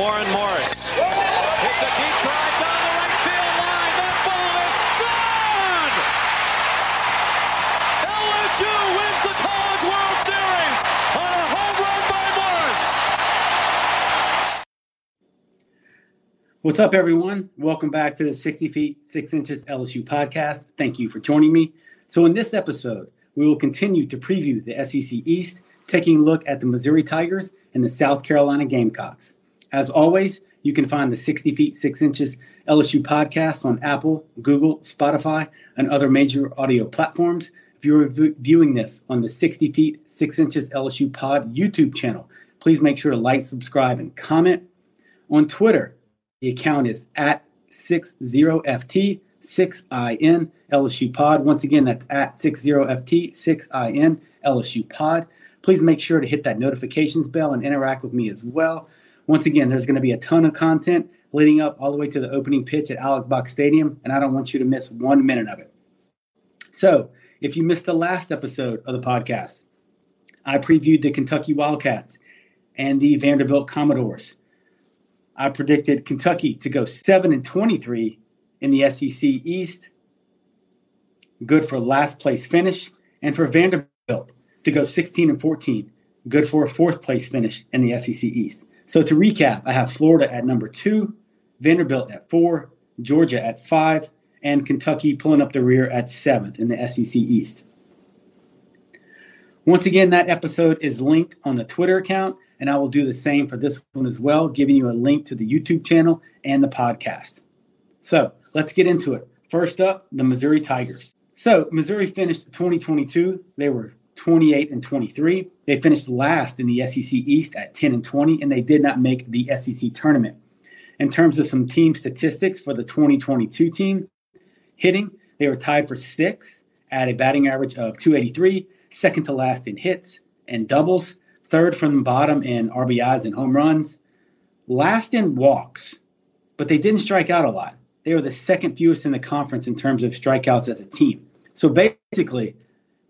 Warren Morris. Hits a deep drive down the right field line. That ball is gone! LSU wins the College World Series on a home run by Morris. What's up, everyone? Welcome back to the 60 Feet 6 Inches LSU podcast. Thank you for joining me. So, in this episode, we will continue to preview the SEC East, taking a look at the Missouri Tigers and the South Carolina Gamecocks. As always, you can find the 60 Feet 6 Inches LSU podcast on Apple, Google, Spotify, and other major audio platforms. If you're viewing this on the 60 Feet 6 Inches LSU pod YouTube channel, please make sure to like, subscribe, and comment. On Twitter, the account is at 60FT, 6IN, LSU Pod. Once again, that's at 60FT, 6IN, LSU Pod. Please make sure to hit that notifications bell and interact with me as well. Once again, there's going to be a ton of content leading up all the way to the opening pitch at Alex Box Stadium, and I don't want you to miss one minute of it. So, if you missed the last episode of the podcast, I previewed the Kentucky Wildcats and the Vanderbilt Commodores. I predicted Kentucky to go 7 and 23 in the SEC East. Good for last place finish. And for Vanderbilt to go 16 and 14. Good for a fourth place finish in the SEC East. So to recap, I have Florida at number two, Vanderbilt at four, Georgia at five, and Kentucky pulling up the rear at seventh in the SEC East. Once again, that episode is linked on the Twitter account, and I will do the same for this one as well, giving you a link to the YouTube channel and the podcast. So let's get into it. First up, the Missouri Tigers. So Missouri finished 2022. They were 28 and 23. They finished last in the SEC East at 10 and 20, and they did not make the SEC tournament. In terms of some team statistics for the 2022 team, hitting, they were tied for sixth at a batting average of 283, second to last in hits and doubles, third from the bottom in RBIs and home runs, last in walks, but they didn't strike out a lot. They were the second fewest in the conference in terms of strikeouts as a team. So basically,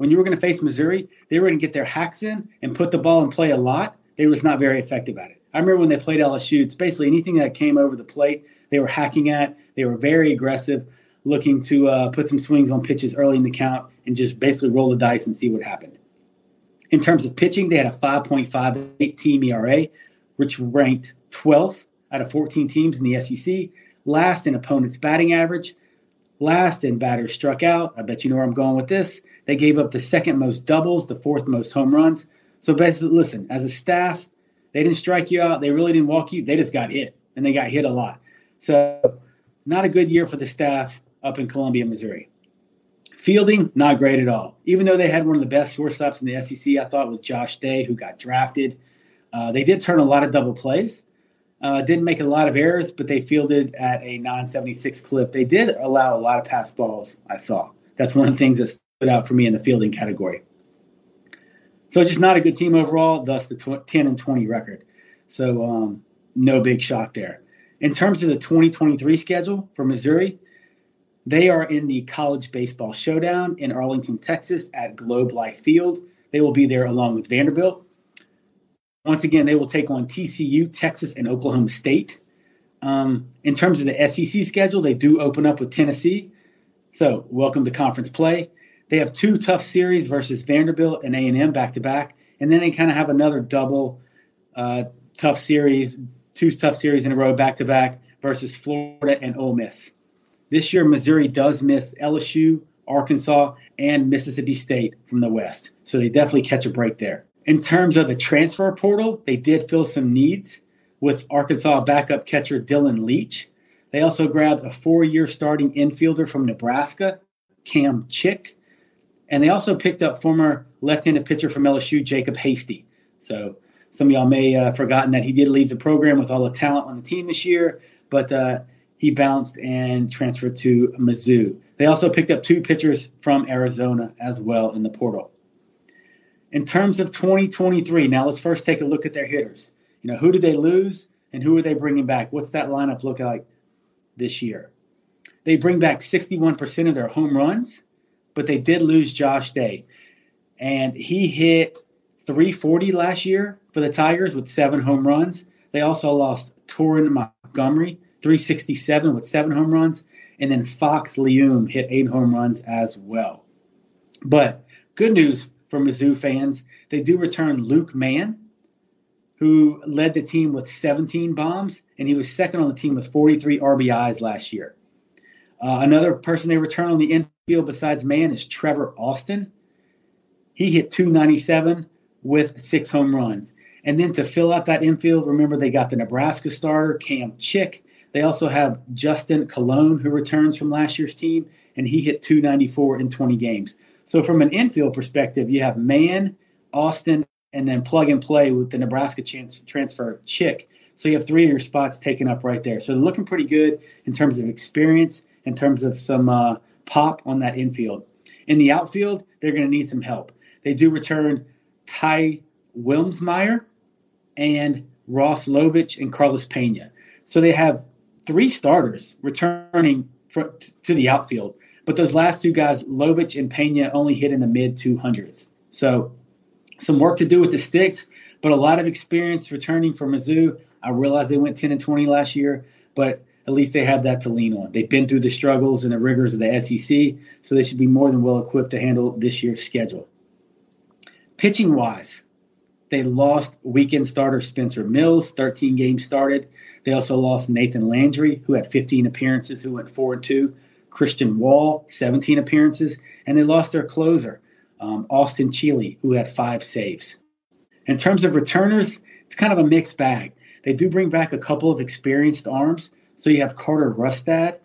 when you were going to face Missouri, they were going to get their hacks in and put the ball in play a lot. They was not very effective at it. I remember when they played LSU, it's basically anything that came over the plate, they were hacking at. They were very aggressive, looking to uh, put some swings on pitches early in the count and just basically roll the dice and see what happened. In terms of pitching, they had a 5.58 team ERA, which ranked 12th out of 14 teams in the SEC, last in opponents' batting average, last in batters struck out. I bet you know where I'm going with this. They gave up the second most doubles, the fourth most home runs. So basically, listen, as a staff, they didn't strike you out. They really didn't walk you. They just got hit, and they got hit a lot. So, not a good year for the staff up in Columbia, Missouri. Fielding, not great at all. Even though they had one of the best shortstops in the SEC, I thought with Josh Day, who got drafted. Uh, they did turn a lot of double plays. Uh, didn't make a lot of errors, but they fielded at a 976 clip. They did allow a lot of pass balls, I saw. That's one of the things that out for me in the fielding category. So just not a good team overall, thus the tw- 10 and 20 record. So um, no big shock there. In terms of the 2023 schedule for Missouri, they are in the College Baseball Showdown in Arlington, Texas at Globe Life Field. They will be there along with Vanderbilt. Once again, they will take on TCU, Texas, and Oklahoma State. Um, in terms of the SEC schedule, they do open up with Tennessee. So, welcome to conference play. They have two tough series versus Vanderbilt and A&M back to back, and then they kind of have another double uh, tough series, two tough series in a row back to back versus Florida and Ole Miss. This year, Missouri does miss LSU, Arkansas, and Mississippi State from the West, so they definitely catch a break there. In terms of the transfer portal, they did fill some needs with Arkansas backup catcher Dylan Leach. They also grabbed a four year starting infielder from Nebraska, Cam Chick. And they also picked up former left handed pitcher from LSU, Jacob Hasty. So some of y'all may have forgotten that he did leave the program with all the talent on the team this year, but uh, he bounced and transferred to Mizzou. They also picked up two pitchers from Arizona as well in the portal. In terms of 2023, now let's first take a look at their hitters. You know, who did they lose and who are they bringing back? What's that lineup look like this year? They bring back 61% of their home runs, but they did lose Josh Day. And he hit 340 last year for the Tigers with seven home runs. They also lost Torin Montgomery, 367 with seven home runs. And then Fox Leum hit eight home runs as well. But good news for Mizzou fans, they do return Luke Mann, who led the team with 17 bombs, and he was second on the team with 43 RBIs last year. Uh, another person they return on the infield besides Mann is Trevor Austin. He hit 297 with six home runs. And then to fill out that infield, remember they got the Nebraska starter, Cam Chick. They also have Justin Colon, who returns from last year's team, and he hit 294 in 20 games. So from an infield perspective, you have Mann, Austin, and then plug and play with the Nebraska chance, transfer Chick. So you have three of your spots taken up right there. So they're looking pretty good in terms of experience, in terms of some uh, pop on that infield. In the outfield, they're going to need some help. They do return Ty Wilmsmeyer and Ross Lovich and Carlos Pena. So they have three starters returning for, to the outfield. But those last two guys, Lovich and Pena, only hit in the mid 200s. So some work to do with the sticks, but a lot of experience returning for Mizzou. I realize they went 10 and 20 last year, but at least they have that to lean on. They've been through the struggles and the rigors of the SEC, so they should be more than well equipped to handle this year's schedule. Pitching wise, they lost weekend starter Spencer Mills, 13 games started. They also lost Nathan Landry, who had 15 appearances, who went 4 and 2. Christian Wall, 17 appearances. And they lost their closer, um, Austin Cheeley, who had five saves. In terms of returners, it's kind of a mixed bag. They do bring back a couple of experienced arms. So you have Carter Rustad,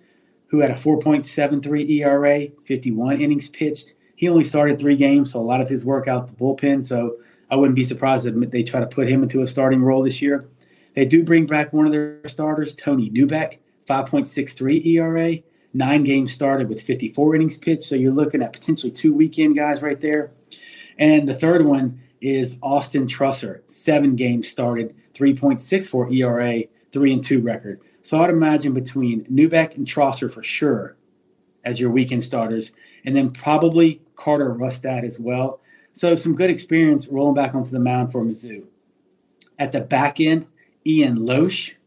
who had a 4.73 ERA, 51 innings pitched. He only started three games, so a lot of his work out the bullpen. So I wouldn't be surprised if they try to put him into a starting role this year. They do bring back one of their starters, Tony Neubeck, 5.63 ERA, nine games started with 54 innings pitched. So you're looking at potentially two weekend guys right there. And the third one is Austin Troesser, seven games started, 3.64 ERA, three and two record. So I'd imagine between Neubeck and Troesser for sure as your weekend starters, and then probably Carter Rustad as well. So some good experience rolling back onto the mound for Mizzou. At the back end, Ian Loesch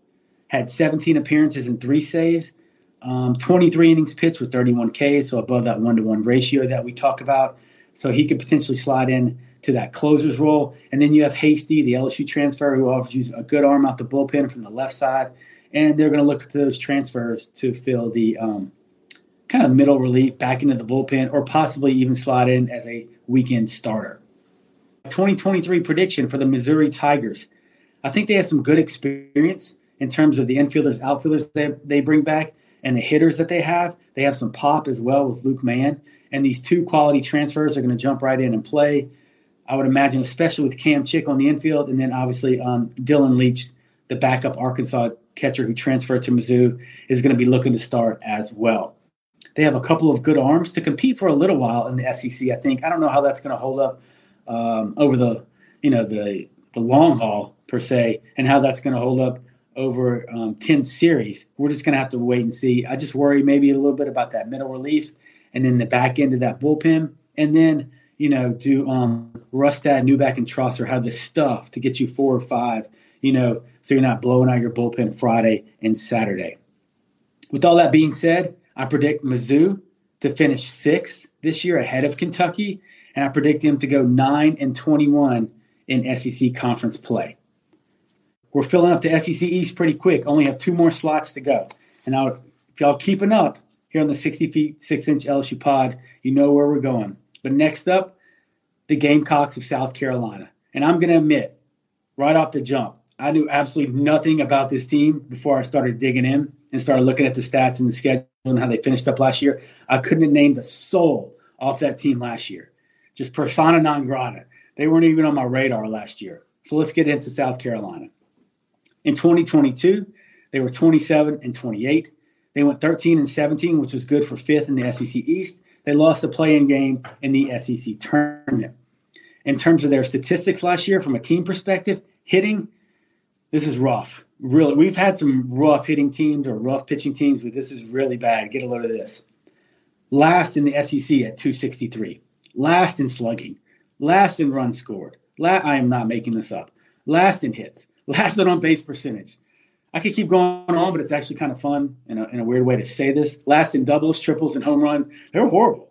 had 17 appearances and three saves, um, 23 innings pitched with 31 Ks, so above that one to one ratio that we talk about. So he could potentially slide in to that closer's role. And then you have Hasty, the LSU transfer, who offers you a good arm out the bullpen from the left side. And they're going to look at those transfers to fill the um, kind of middle relief back into the bullpen or possibly even slot in as a weekend starter. 2023 prediction for the Missouri Tigers. I think they have some good experience in terms of the infielders, outfielders they, they bring back, and the hitters that they have. They have some pop as well with Luke Mann. And these two quality transfers are going to jump right in and play. I would imagine, especially with Cam Chick on the infield, and then obviously um, Dylan Leach, the backup Arkansas catcher who transferred to Mizzou, is going to be looking to start as well. They have a couple of good arms to compete for a little while in the SEC. I think I don't know how that's going to hold up um, over the you know the the long haul per se, and how that's going to hold up over um, 10 series. We're just going to have to wait and see. I just worry maybe a little bit about that middle relief and then the back end of that bullpen. And then, you know, do um, Rustad, Neubeck, and Troesser have the stuff to get you four or five, you know, so you're not blowing out your bullpen Friday and Saturday. With all that being said, I predict Mizzou to finish sixth this year ahead of Kentucky, and I predict them to go 9 and 21 in SEC conference play. We're filling up the SEC East pretty quick. Only have two more slots to go. And now, if y'all keeping up here on the 60 feet, 6 inch LSU pod, you know where we're going. But next up, the Gamecocks of South Carolina. And I'm going to admit, right off the jump, I knew absolutely nothing about this team before I started digging in and started looking at the stats and the schedule and how they finished up last year. I couldn't have named a soul off that team last year. Just persona non grata. They weren't even on my radar last year. So let's get into South Carolina. In 2022, they were 27 and 28. They went 13 and 17, which was good for fifth in the SEC East. They lost the play-in game in the SEC tournament. In terms of their statistics last year, from a team perspective, hitting, this is rough really we've had some rough hitting teams or rough pitching teams, but this is really bad. Get a load of this. Last in the SEC at 263. Last in slugging. Last in runs scored. La- I am not making this up. Last in hits. Last in on base percentage. I could keep going on, but it's actually kind of fun in a, in a weird way to say this. Last in doubles, triples, and home run. They're horrible.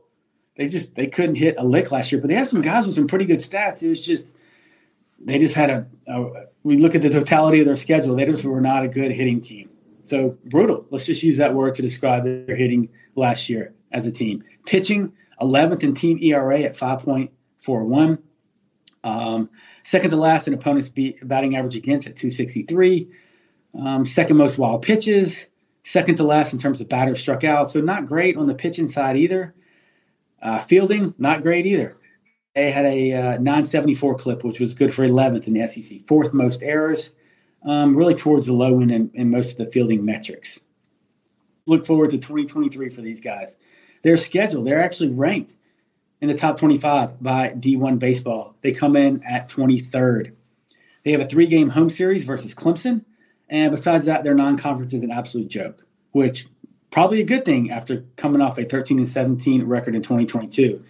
They just they couldn't hit a lick last year, but they had some guys with some pretty good stats. It was just they just had a, a we look at the totality of their schedule. They just were not a good hitting team. So brutal. Let's just use that word to describe their hitting last year as a team. Pitching 11th in team ERA at 5.41. Um, second to last in opponents' beat, batting average against at 263. Um, second most wild pitches. Second to last in terms of batters struck out. So not great on the pitching side either. Uh, fielding, not great either. They had a uh, 974 clip, which was good for 11th in the SEC. Fourth most errors, um, really towards the low end in, in most of the fielding metrics. Look forward to 2023 for these guys. Their schedule, they're actually ranked in the top 25 by D1 Baseball. They come in at 23rd. They have a three game home series versus Clemson. And besides that, their non conference is an absolute joke, which probably a good thing after coming off a 13 and 17 record in 2022.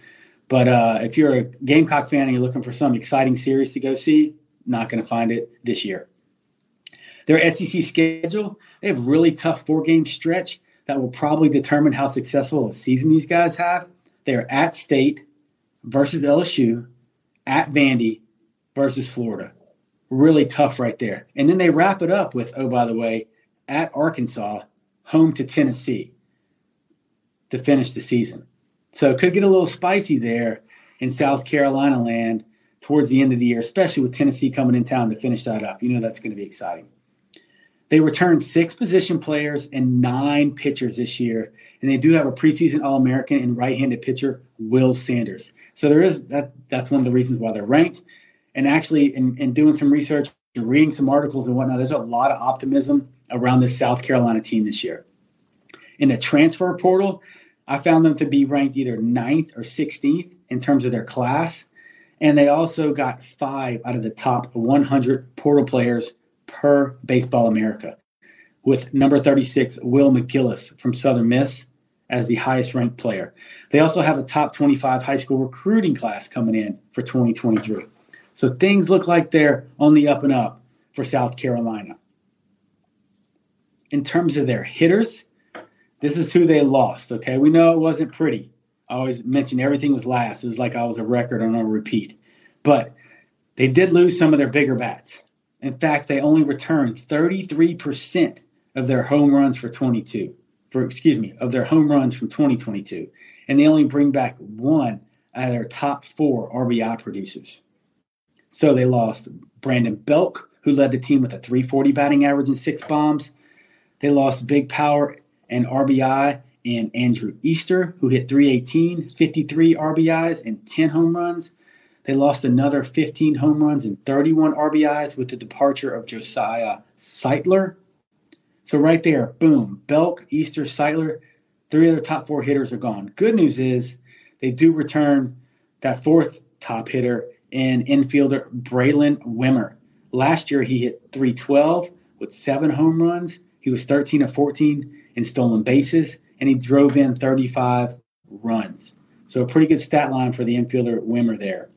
But uh, if you're a Gamecock fan and you're looking for some exciting series to go see, not going to find it this year. Their SEC schedule, they have a really tough four game stretch that will probably determine how successful a season these guys have. They're at State versus LSU, at Vandy versus Florida. Really tough right there. And then they wrap it up with, oh, by the way, at Arkansas, home to Tennessee to finish the season. So it could get a little spicy there in South Carolina land towards the end of the year, especially with Tennessee coming in town to finish that up. You know that's going to be exciting. They returned six position players and nine pitchers this year, and they do have a preseason All American and right-handed pitcher Will Sanders. So there is that. That's one of the reasons why they're ranked. And actually, in, in doing some research, reading some articles and whatnot, there's a lot of optimism around this South Carolina team this year. In the transfer portal, I found them to be ranked either ninth or 16th in terms of their class. And they also got five out of the top 100 portal players per Baseball America, with number 36, Will McGillis from Southern Miss, as the highest ranked player. They also have a top 25 high school recruiting class coming in for 2023. So things look like they're on the up and up for South Carolina. In terms of their hitters, this is who they lost. Okay, we know it wasn't pretty. I always mention everything was last. It was like I was a record on a repeat, but they did lose some of their bigger bats. In fact, they only returned 33% of their home runs for 22. For excuse me, of their home runs from 2022, and they only bring back one out of their top four RBI producers. So they lost Brandon Belk, who led the team with a 340 batting average and six bombs. They lost big power and RBI and Andrew Eyster, who hit 318, 53 RBIs, and 10 home runs. They lost another 15 home runs and 31 RBIs with the departure of Josiah Sightler. So, right there, boom, Belk, Easter, Sightler, three of their top four hitters are gone. Good news is they do return that fourth top hitter and infielder Braylon Wimmer. Last year, he hit 312 with seven home runs. He was 13 of 14 in stolen bases, and he drove in 35 runs. So a pretty good stat line for the infielder Wimmer there.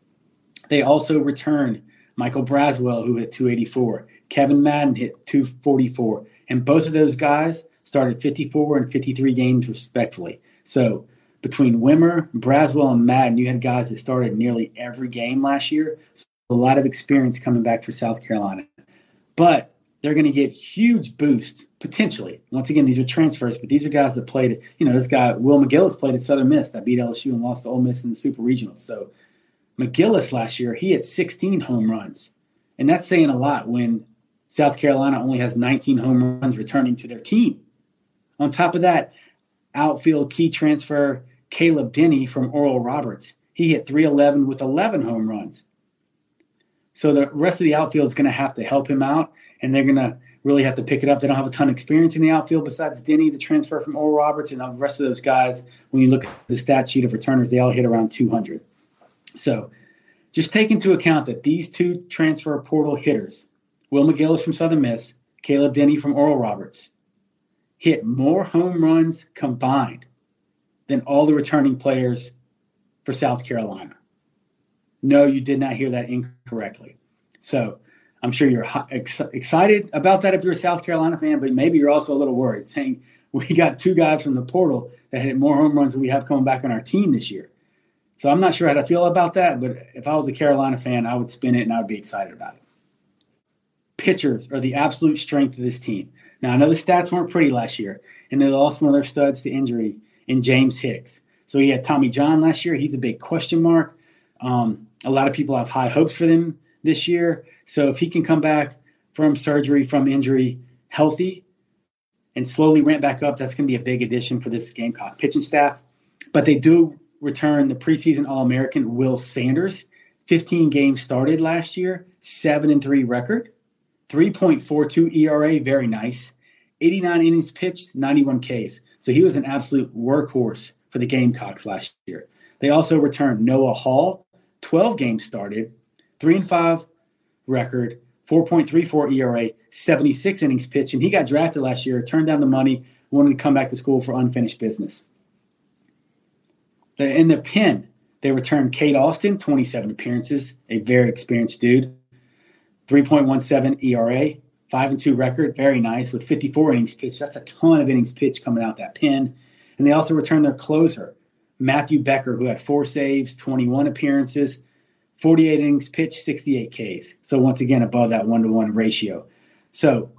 They also returned Michael Braswell, who hit 284. Kevin Madden hit 244. And both of those guys started 54 and 53 games respectively. So between Wimmer, Braswell, and Madden, you had guys that started nearly every game last year. So a lot of experience coming back for South Carolina. But they're going to get huge boost potentially. Once again, these are transfers, but these are guys that played. You know, this guy Will McGillis played at Southern Miss that beat LSU and lost to Ole Miss in the Super Regional. So McGillis last year he had 16 home runs, and that's saying a lot when South Carolina only has 19 home runs returning to their team. On top of that, outfield key transfer Caleb Denny from Oral Roberts. He hit 311 with 11 home runs. So the rest of the outfield is going to have to help him out and they're going to really have to pick it up. They don't have a ton of experience in the outfield besides Denny, the transfer from Oral Roberts, and the rest of those guys. When you look at the stat sheet of returners, they all hit around 200. So just take into account that these two transfer portal hitters, Will McGillis from Southern Miss, Caleb Denny from Oral Roberts, hit more home runs combined than all the returning players for South Carolina. No, you did not hear that incorrectly. So I'm sure you're ex- excited about that if you're a South Carolina fan, but maybe you're also a little worried, saying we got two guys from the portal that hit more home runs than we have coming back on our team this year. So I'm not sure how to feel about that, but if I was a Carolina fan, I would spin it and I would be excited about it. Pitchers are the absolute strength of this team. Now I know the stats weren't pretty last year, and they lost one of their studs to injury in James Hicks. So he had Tommy John last year. He's a big question mark. Um, a lot of people have high hopes for them this year. So if he can come back from surgery, from injury, healthy, and slowly ramp back up, that's going to be a big addition for this Gamecock pitching staff. But they do return the preseason All American Will Sanders. 15 games started last year, 7 and 3 record, 3.42 ERA, very nice. 89 innings pitched, 91 Ks. So he was an absolute workhorse for the Gamecocks last year. They also returned Noah Hall, 12 games started, 3 and 5 record, 4.34 ERA, 76 innings pitched, and he got drafted last year, turned down the money, wanted to come back to school for unfinished business. In the pen, they returned Cade Austin, 27 appearances, a very experienced dude, 3.17 ERA, 5 and 2 record, very nice, with 54 innings pitched. That's a ton of innings pitched coming out that pen. And they also returned their closer, Matthew Becker, who had four saves, 21 appearances, 48 innings pitched, 68 Ks. So once again, above that one to one ratio. So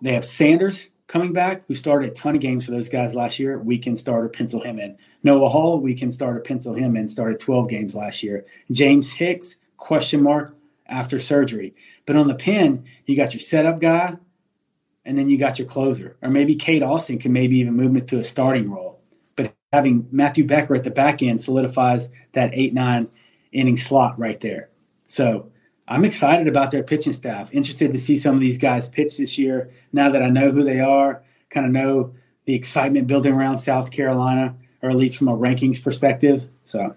they have Sanders coming back, who started a ton of games for those guys last year. We can start or pencil him in. Noah Hall, we can start or pencil him in. Started 12 games last year. James Hicks, question mark after surgery. But on the pen, you got your setup guy, and then you got your closer. Or maybe Cade Austin can maybe even move him to a starting role having Matthew Becker at the back end solidifies that eight nine inning slot right there. So I'm excited about their pitching staff. Interested to see some of these guys pitch this year. Now that I know who they are, kind of know the excitement building around South Carolina, or at least from a rankings perspective. So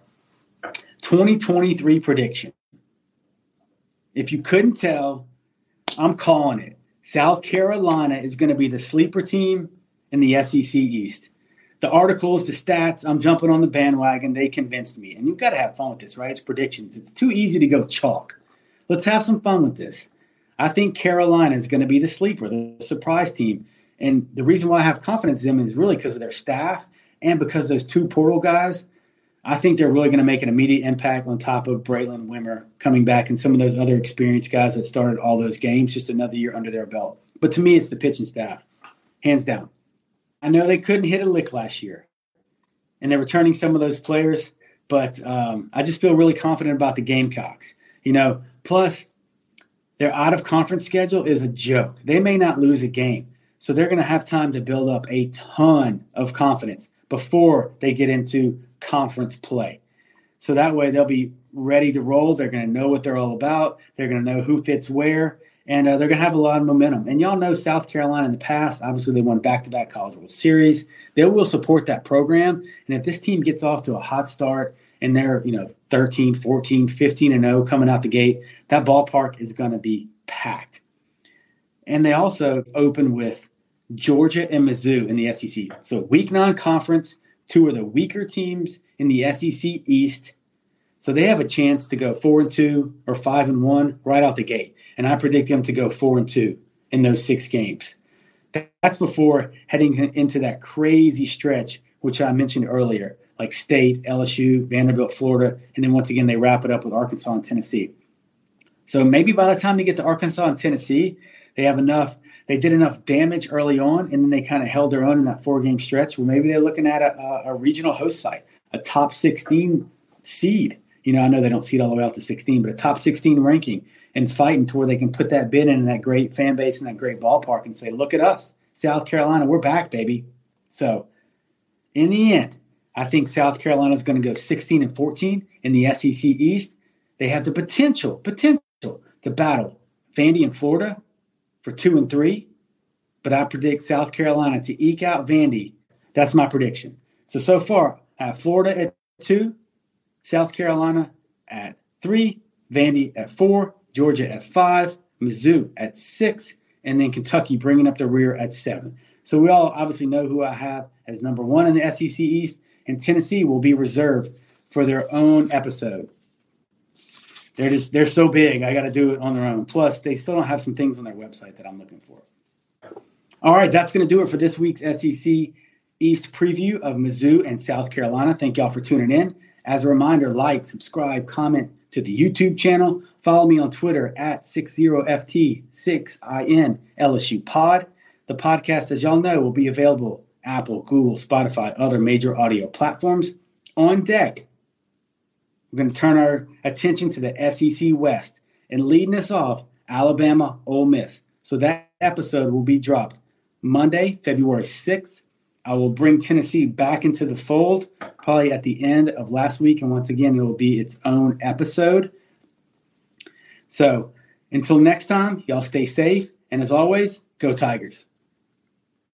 2023 prediction. If you couldn't tell, I'm calling it. South Carolina is going to be the sleeper team in the SEC East the articles, the stats, I'm jumping on the bandwagon. They convinced me. And you've got to have fun with this, right? It's predictions. It's too easy to go chalk. Let's have some fun with this. I think Carolina is going to be the sleeper, the surprise team. And the reason why I have confidence in them is really because of their staff and because those two portal guys. I think they're really going to make an immediate impact on top of Braylon Wimmer coming back and some of those other experienced guys that started all those games, just another year under their belt. But to me, it's the pitching staff, hands down. I know they couldn't hit a lick last year, and they're returning some of those players, but um, I just feel really confident about the Gamecocks. You know, plus their out of conference schedule is a joke. They may not lose a game, so they're going to have time to build up a ton of confidence before they get into conference play. So that way they'll be ready to roll. They're going to know what they're all about. They're going to know who fits where and uh, they're going to have a lot of momentum. And y'all know South Carolina in the past, obviously they won back-to-back College World Series. They will support that program, and if this team gets off to a hot start and they're you know 13, 14, 15 and 0 coming out the gate, that ballpark is going to be packed. And they also open with Georgia and Mizzou in the SEC. So week nine conference, two of the weaker teams in the SEC East. So they have a chance to go four and two or five and one right out the gate and I predict them to go four and two in those six games. That's before heading into that crazy stretch, which I mentioned earlier, like State, LSU, Vanderbilt, Florida, and then once again they wrap it up with Arkansas and Tennessee. So maybe by the time they get to Arkansas and Tennessee, they have enough. They did enough damage early on, and then they kind of held their own in that four-game stretch. Where maybe they're looking at a, a regional host site, a top 16 seed. You know, I know they don't seed all the way out to 16, but a top 16 ranking and fighting to where they can put that bid in, that great fan base and that great ballpark and say, look at us, South Carolina, we're back, baby. So in the end, I think South Carolina is going to go 16 and 14 in the SEC East. They have the potential, potential to battle Vandy and Florida for two and three, but I predict South Carolina to eke out Vandy. That's my prediction. So so far, I have Florida at two, South Carolina at three, Vandy at four, Georgia at five, Mizzou at six, and then Kentucky bringing up the rear at seven. So we all obviously know who I have as number one in the SEC East, and Tennessee will be reserved for their own episode. they're just they're so big. I got to do it on their own. Plus, they still don't have some things on their website that I'm looking for. All right, that's going to do it for this week's SEC East preview of Mizzou and South Carolina. Thank y'all for tuning in. As a reminder, like, subscribe, comment to the YouTube channel. Follow me on Twitter at 60FT6IN LSU Pod. The podcast, as y'all know, will be available Apple, Google, Spotify, other major audio platforms. On deck, we're going to turn our attention to the SEC West and leading us off, Alabama Ole Miss. So that episode will be dropped Monday, February 6th. I will bring Tennessee back into the fold probably at the end of last week. And once again, it will be its own episode. So until next time, y'all stay safe. And as always, go Tigers.